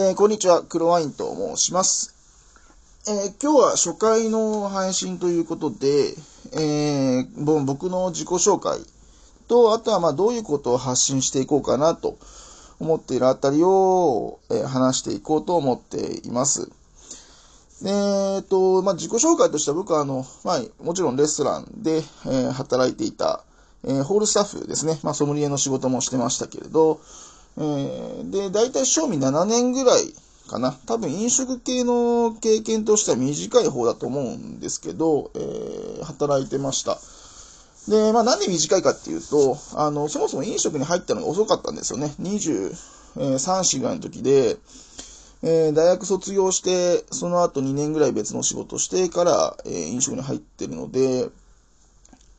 えー、こんにちは、黒ワインと申します。えー、今日は初回の配信ということで、えー、僕の自己紹介と、あとはまあどういうことを発信していこうかなと思っているあたりを、え話していこうと思っています。えっと、まあ、自己紹介としては僕はあの、まあ、もちろんレストランで、え働いていた、えホールスタッフですね。まあ、ソムリエの仕事もしてましたけれど、えー、で、大体賞味7年ぐらいかな。多分飲食系の経験としては短い方だと思うんですけど、えー、働いてました。で、まあなんで短いかっていうと、あの、そもそも飲食に入ったのが遅かったんですよね。23、4ぐらいの時で、えー、大学卒業して、その後2年ぐらい別の仕事してから、えー、飲食に入ってるので、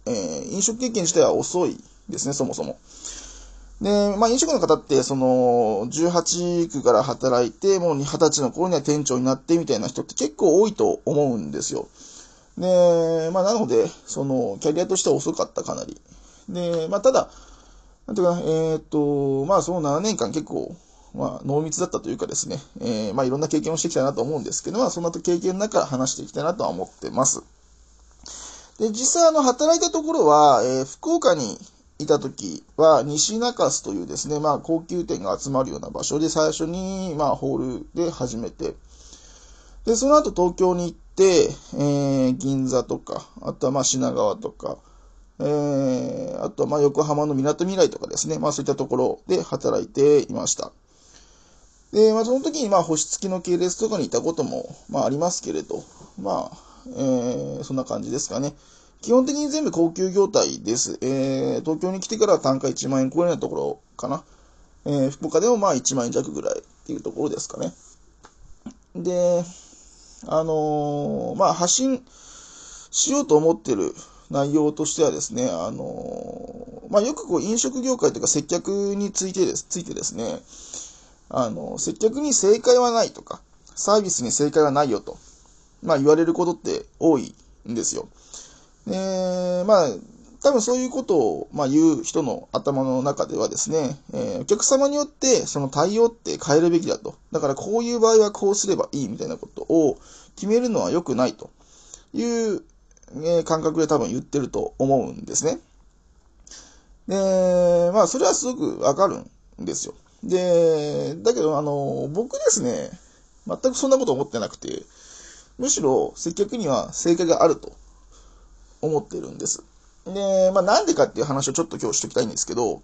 えー、飲食経験自体は遅いですね、そもそも。で、まあ、飲食の方って、その、18区から働いて、もう20歳の頃には店長になってみたいな人って結構多いと思うんですよ。で、まあ、なので、その、キャリアとしては遅かった、かなり。で、まあ、ただ、なんていうか、えー、っと、まあ、その7年間結構、まあ、濃密だったというかですね、えー、まあ、いろんな経験をしてきたなと思うんですけど、まあ、そんな経験の中話していきたいなとは思ってます。で、実際、あの、働いたところは、えー、福岡にいた時は、西中洲というですね、まあ、高級店が集まるような場所で最初に、まあ、ホールで始めて、で、その後東京に行って、えー、銀座とか、あとはまあ品川とか、えー、あとはまあ横浜の港未来とかですね、まあそういったところで働いていました。で、まあその時にまあ星付きの系列とかにいたことも、まあありますけれど、まあ、えー、そんな感じですかね。基本的に全部高級業態です。えー、東京に来てから単価1万円超えないところかな。えー、福岡でもまあ1万円弱ぐらいっていうところですかね。で、あのー、まあ発信しようと思ってる内容としてはですね、あのー、まあよくこう飲食業界とか接客についてです、ついてですね、あの、接客に正解はないとか、サービスに正解はないよと、まあ言われることって多いんですよ。えー、まあ、多分そういうことを、まあ、言う人の頭の中ではですね、えー、お客様によってその対応って変えるべきだと。だからこういう場合はこうすればいいみたいなことを決めるのは良くないという、え、感覚で多分言ってると思うんですね。で、まあそれはすごくわかるんですよ。で、だけどあの、僕ですね、全くそんなこと思ってなくて、むしろ接客には正解があると思ってるんです。で、まあなんでかっていう話をちょっと今日しときたいんですけど、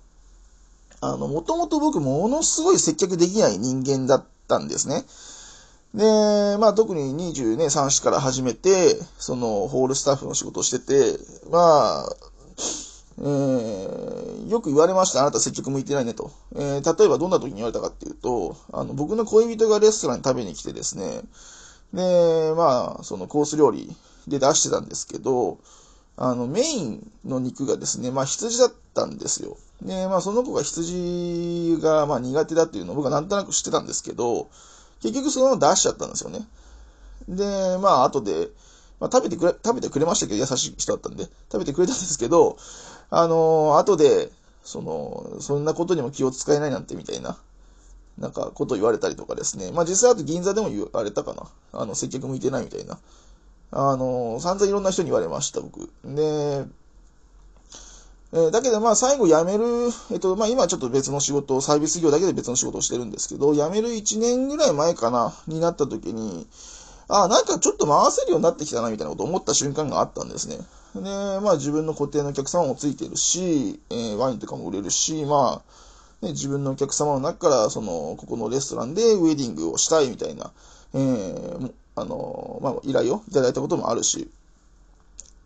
あの、もともと僕ものすごい接客できない人間だったんですね。で、まあ特に20ね、3から始めて、そのホールスタッフの仕事をしてて、まあ、えー、よく言われました。あなた接客向いてないねと。えー、例えばどんな時に言われたかっていうと、あの、僕の恋人がレストランに食べに来てですね、で、まあ、そのコース料理で出してたんですけど、あの、メインの肉がですね、まあ羊だったんですよ。で、まあその子が羊がまあ苦手だっていうのを僕はなんとなく知ってたんですけど、結局そのまま出しちゃったんですよね。で、まあ後で、まあ食べてくれ、食べてくれましたけど、優しい人だったんで、食べてくれたんですけど、あのー、後で、その、そんなことにも気を使えないなんてみたいな、なんかこと言われたりとかですね。まあ実際あと銀座でも言われたかな。あの、接客向いてないみたいな。あの、散々いろんな人に言われました、僕。で、えー、だけどまあ最後辞める、えっと、まあ今ちょっと別の仕事、サービス業だけで別の仕事をしてるんですけど、辞める1年ぐらい前かな、になった時に、あ、なんかちょっと回せるようになってきたな、みたいなことを思った瞬間があったんですね。で、まあ自分の固定のお客様もついてるし、えー、ワインとかも売れるし、まあ、ね、自分のお客様の中から、その、ここのレストランでウェディングをしたいみたいな、えー、あの、まあ、依頼をいただいたこともあるし、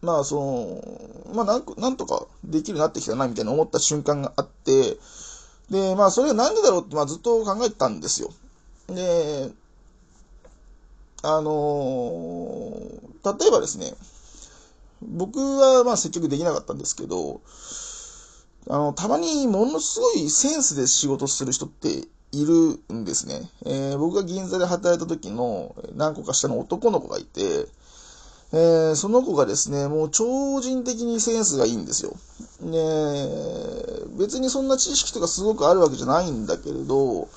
まあ、その、まあ、なんなんとかできるようになってきたな、みたいな思った瞬間があって、で、まあ、それがなんでだろうって、まあ、ずっと考えてたんですよ。で、あの例えばですね、僕はまあ積極できなかったんですけど、あの、たまにものすごいセンスで仕事する人っているんですね。えー、僕が銀座で働いた時の何個か下の男の子がいて、えー、その子がですね、もう超人的にセンスがいいんですよ。で、別にそんな知識とかすごくあるわけじゃないんだけれど、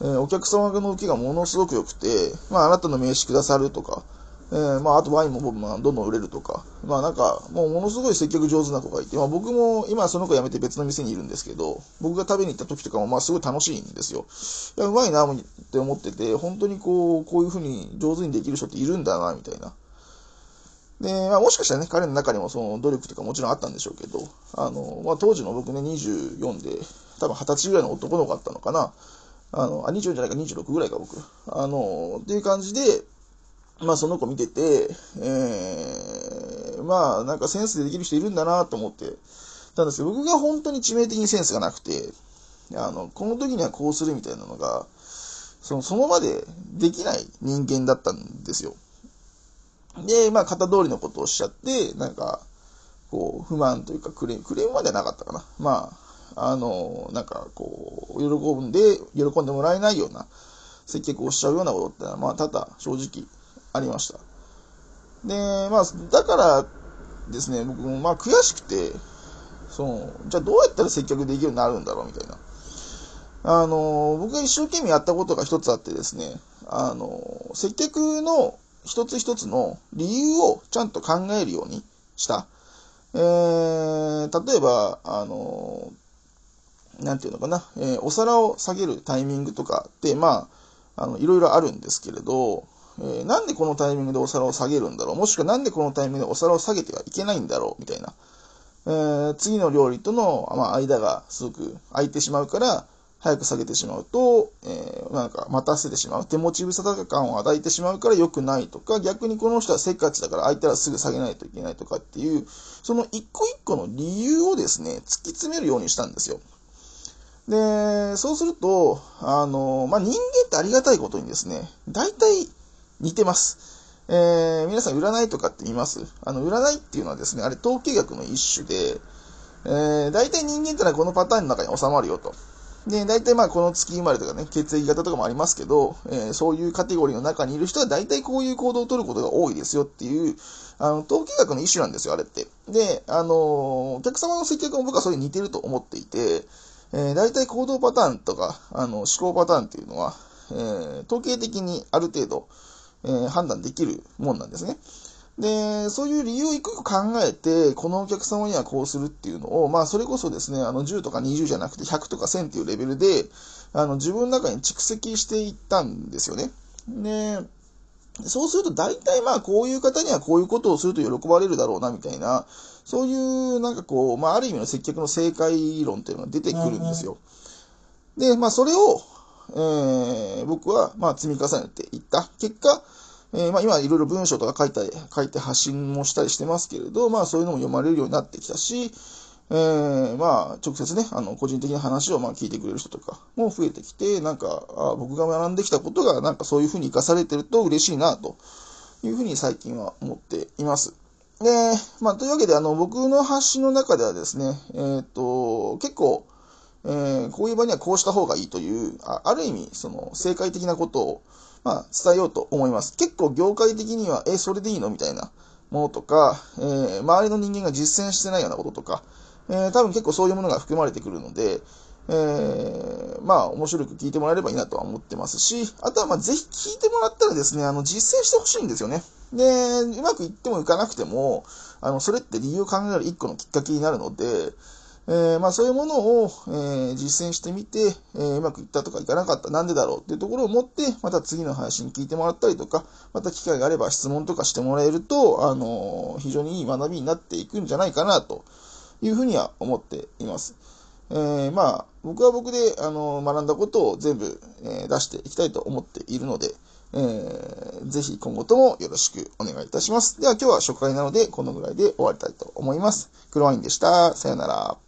えー、お客様の受けがものすごく良くて、まあ、あなたの名刺くださるとか、えー、まあ、あとワインもまあどんどん売れるとか、まあなんか、もうものすごい接客上手な子がいて、まあ僕も今その子辞めて別の店にいるんですけど、僕が食べに行った時とかもまあすごい楽しいんですよ。いや、うまいなって思ってて、本当にこう、こういう風に上手にできる人っているんだな、みたいな。で、まあもしかしたらね、彼の中にもその努力とかもちろんあったんでしょうけど、あの、まあ当時の僕ね、24で、多分20歳ぐらいの男の子だったのかな。あの、あ、24じゃないか26ぐらいか僕。あの、っていう感じで、まあその子見てて、えー、まあなんかセンスでできる人いるんだなと思ってたんですけど、僕が本当に致命的にセンスがなくて、あの、この時にはこうするみたいなのが、その、その場でできない人間だったんですよ。で、まあ、型通りのことをおっしゃって、なんか、こう、不満というか、クレーム、クレームまではなかったかな。まあ、あの、なんか、こう、喜んで、喜んでもらえないような接客をしちゃうようなことってのは、まあ、多々正直ありました。で、まあ、だからですね、僕もまあ悔しくて、その、じゃあどうやったら接客できるようになるんだろうみたいな。あの、僕が一生懸命やったことが一つあってですね、あの、接客の一つ一つの理由をちゃんと考えるようにした。えー、例えば、あの、なんていうのかな、えー、お皿を下げるタイミングとかって、まあ、あの、いろいろあるんですけれど、えー、なんでこのタイミングでお皿を下げるんだろう？もしくはなんでこのタイミングでお皿を下げてはいけないんだろう？みたいな。えー、次の料理との、まあ、間がすごく空いてしまうから、早く下げてしまうと、えー、なんか待たせてしまう。手持ち無沙汰感を与えてしまうから良くないとか、逆にこの人はせっかちだから相手はすぐ下げないといけないとかっていう、その一個一個の理由をですね、突き詰めるようにしたんですよ。で、そうすると、あの、まあ、人間ってありがたいことにですね、大体似てます。えー、皆さん占いとかって見ます？あの、占いっていうのはですね、あれ統計学の一種で、えー、大体人間ってのはこのパターンの中に収まるよと。で、大体まあこの月生まれとかね、血液型とかもありますけど、えー、そういうカテゴリーの中にいる人は大体こういう行動をとることが多いですよっていう、あの、統計学の一種なんですよ、あれって。で、あの、お客様の接客も僕はそれに似てると思っていて、えー、大体行動パターンとか、あの、思考パターンっていうのは、えー、統計的にある程度、えー、判断できるもんなんですね。で、そういう理由を一個一個考えて、このお客様にはこうするっていうのを、まあ、それこそですね、あの、10とか20じゃなくて100とか1000っていうレベルで、あの、自分の中に蓄積していったんですよね。で、そうすると大体まあ、こういう方にはこういうことをすると喜ばれるだろうな、みたいな、そういうなんかこう、まあ、ある意味の接客の正解論っていうのが出てくるんですよ。で、まあ、それを、えー、僕は、まあ、積み重ねていった結果、えー、まあ、今いろいろ文章とか書いた、書いて発信もしたりしてますけれど、まあ、そういうのも読まれるようになってきたし、えー、まあ、直接ね、あの、個人的な話をまあ聞いてくれる人とかも増えてきて、なんか、あ僕が学んできたことが、なんかそういうふうに活かされてると嬉しいな、というふうに最近は思っています。で、まあ、というわけで、あの、僕の発信の中ではですね、えー、と、結構、えー、こういう場にはこうした方がいいという、あある意味、その、正解的なことを、まあ、伝えようと思います。結構業界的には、え、それでいいのみたいなものとか、えー、周りの人間が実践してないようなこととか、えー、多分結構そういうものが含まれてくるので、えー、まあ、面白く聞いてもらえればいいなとは思ってますし、あとはまあ、ぜひ聞いてもらったらですね、あの、実践してほしいんですよね。で、うまくいってもいかなくても、あの、それって理由を考える一個のきっかけになるので、えー、まあそういうものを、えー、実践してみて、えー、うまくいったとかいかなかった、なんでだろうっていうところを持って、また次の配信聞いてもらったりとか、また機会があれば質問とかしてもらえると、あの非常にいい学びになっていくんじゃないかなというふうには思っています。えー、まあ、僕は僕で、あの学んだことを全部、え出していきたいと思っているので、えー、ぜひ今後ともよろしくお願いいたします。では今日は初回なのでこのぐらいで終わりたいと思います。黒ワインでした。さよなら。